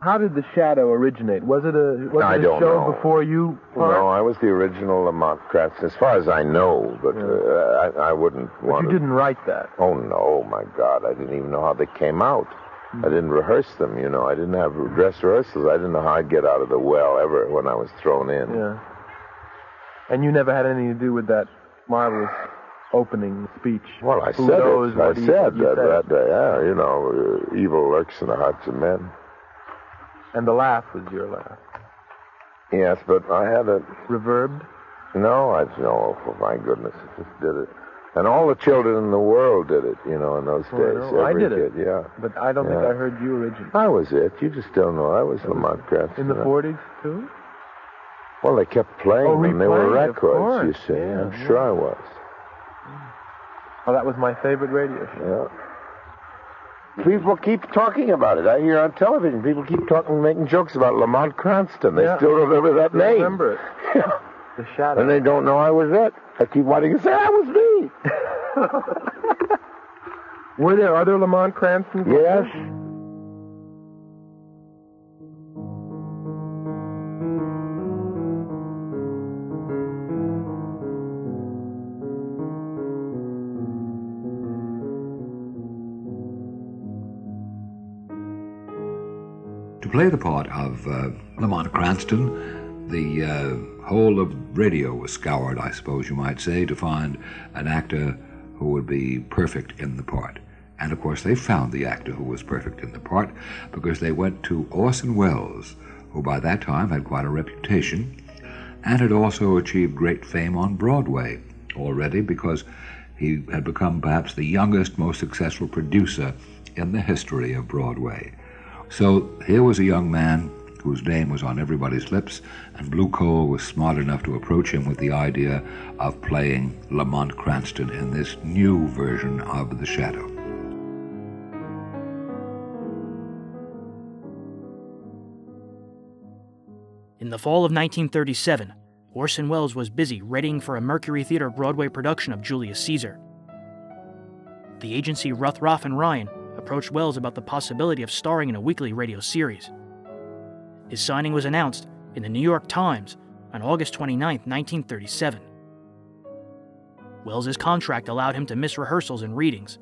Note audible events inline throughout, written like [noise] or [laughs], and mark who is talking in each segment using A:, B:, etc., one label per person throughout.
A: How did the Shadow originate? Was it a was
B: I
A: it a
B: don't
A: show
B: know.
A: before you? Park?
B: No, I was the original Lamont Cranston, as far as I know, but uh, I, I wouldn't
A: but
B: want
A: you
B: to.
A: didn't write that.
B: Oh, no, my God. I didn't even know how they came out.
A: Hmm.
B: I didn't rehearse them, you know. I didn't have dress rehearsals. I didn't know how I'd get out of the well ever when I was thrown in.
A: Yeah. And you never had anything to do with that marvelous opening speech.
B: Well, I
A: Who
B: said
A: knows
B: it. I said
A: you
B: that,
A: said.
B: that day. Yeah, you know, uh, evil lurks in the hearts of men.
A: And the laugh was your laugh.
B: Yes, but I had a
A: Reverbed?
B: no. I no. Oh, for my goodness, I just did it, and all the children in the world did it. You know, in those
A: Oh,
B: days,
A: know. I
B: every
A: did it.
B: kid. Yeah,
A: But I don't think I heard you originally.
B: I was it. You just don't know. I was Lamont Cranston.
A: In the 40s, too?
B: Well, they kept playing
A: Oh,
B: them. They were records. You see,
A: Yeah,
B: I'm
A: yeah.
B: sure I was.
A: Oh, that was my favorite radio show.
B: Yeah. People keep talking about it. I hear on television people keep talking, making jokes about Lamont Cranston. They
A: Yeah.
B: still remember that
A: I
B: name.
A: remember it. [laughs]
B: Yeah.
A: The Shadow.
B: And they don't know I was it. I keep wanting to say that was me. [laughs]
A: Were there other Lamont Cranston?
B: yes.
C: To play the part of uh, Lamont Cranston, the uh, whole of radio was scoured, I suppose you might say, to find an actor who would be perfect in the part. And of course, they found the actor who was perfect in the part because they went to Orson Welles, who by that time had quite a reputation and had also achieved great fame on Broadway already because he had become perhaps the youngest, most successful producer in the history of Broadway. So here was a young man whose name was on everybody's lips, and Blue Coal was smart enough to approach him with the idea of playing Lamont Cranston in this new version of The Shadow.
D: In the fall of 1937, Orson Welles was busy readying for a Mercury Theater Broadway production of Julius Caesar. The agency Ruthrauff and Ryan approached Welles about the possibility of starring in a weekly radio series. His signing was announced in the New York Times on August 29, 1937. Welles's contract allowed him to miss rehearsals and readings.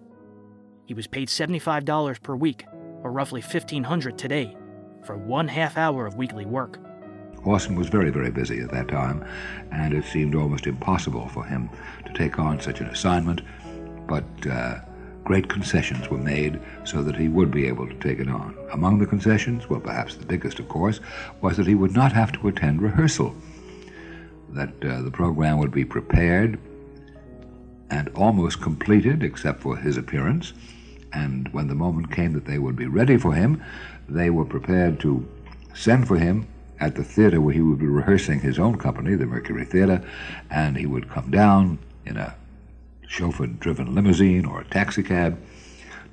D: He was paid $75 per week, or roughly 1,500 today, for one half hour of weekly work.
C: Orson was very, very busy at that time, and it seemed almost impossible for him to take on such an assignment, but uh, great concessions were made so that he would be able to take it on. Among the concessions, well, perhaps the biggest, of course, was that he would not have to attend rehearsal, that uh, the program would be prepared and almost completed, except for his appearance, and when the moment came that they would be ready for him, they were prepared to send for him at the theater where he would be rehearsing his own company, the Mercury Theater, and he would come down in a chauffeur driven limousine or a taxicab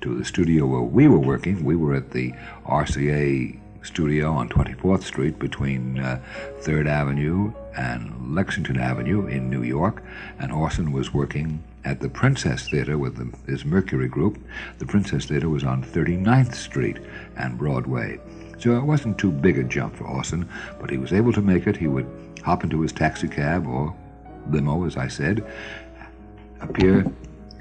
C: to the studio where we were working. We were at the RCA studio on 24th Street between uh, 3rd Avenue and Lexington Avenue in New York, and Orson was working at the Princess Theater with the, his Mercury group. The Princess Theater was on 39th Street and Broadway. So it wasn't too big a jump for Orson, but he was able to make it. He would hop into his taxicab or limo, as I said, appear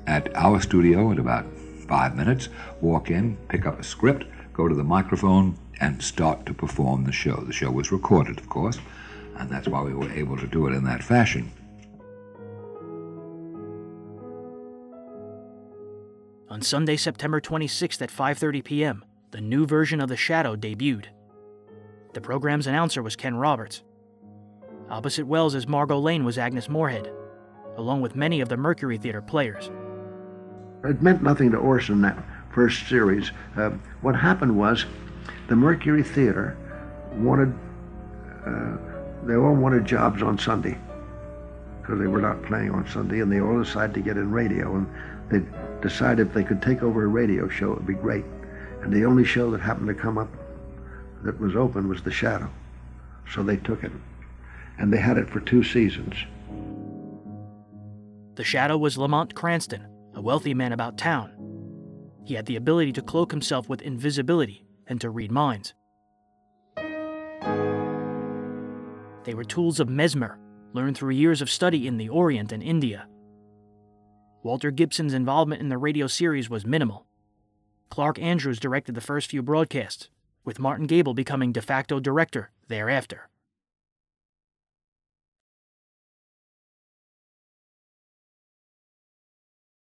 C: at our studio in about five minutes, walk in, pick up a script, go to the microphone, and start to perform the show. The show was recorded, of course, and that's why we were able to do it in that fashion.
D: On Sunday, September 26th at 5:30 p.m., the new version of The Shadow debuted. The program's announcer was Ken Roberts. Opposite Welles as Margot Lane was Agnes Moorehead, along with many of the Mercury Theater players.
E: It meant nothing to Orson that first series. Uh, what happened was the Mercury Theater wanted, uh, they all wanted jobs on Sunday because they were not playing on Sunday, and they all decided to get in radio. And they decided if they could take over a radio show, it would be great. And the only show that happened to come up that was open was The Shadow. So they took it. And they had it for two seasons.
D: The shadow was Lamont Cranston, a wealthy man about town. He had the ability to cloak himself with invisibility and to read minds. They were tools of Mesmer, learned through years of study in the Orient and India. Walter Gibson's involvement in the radio series was minimal. Clark Andrews directed the first few broadcasts, with Martin Gabel becoming de facto director thereafter.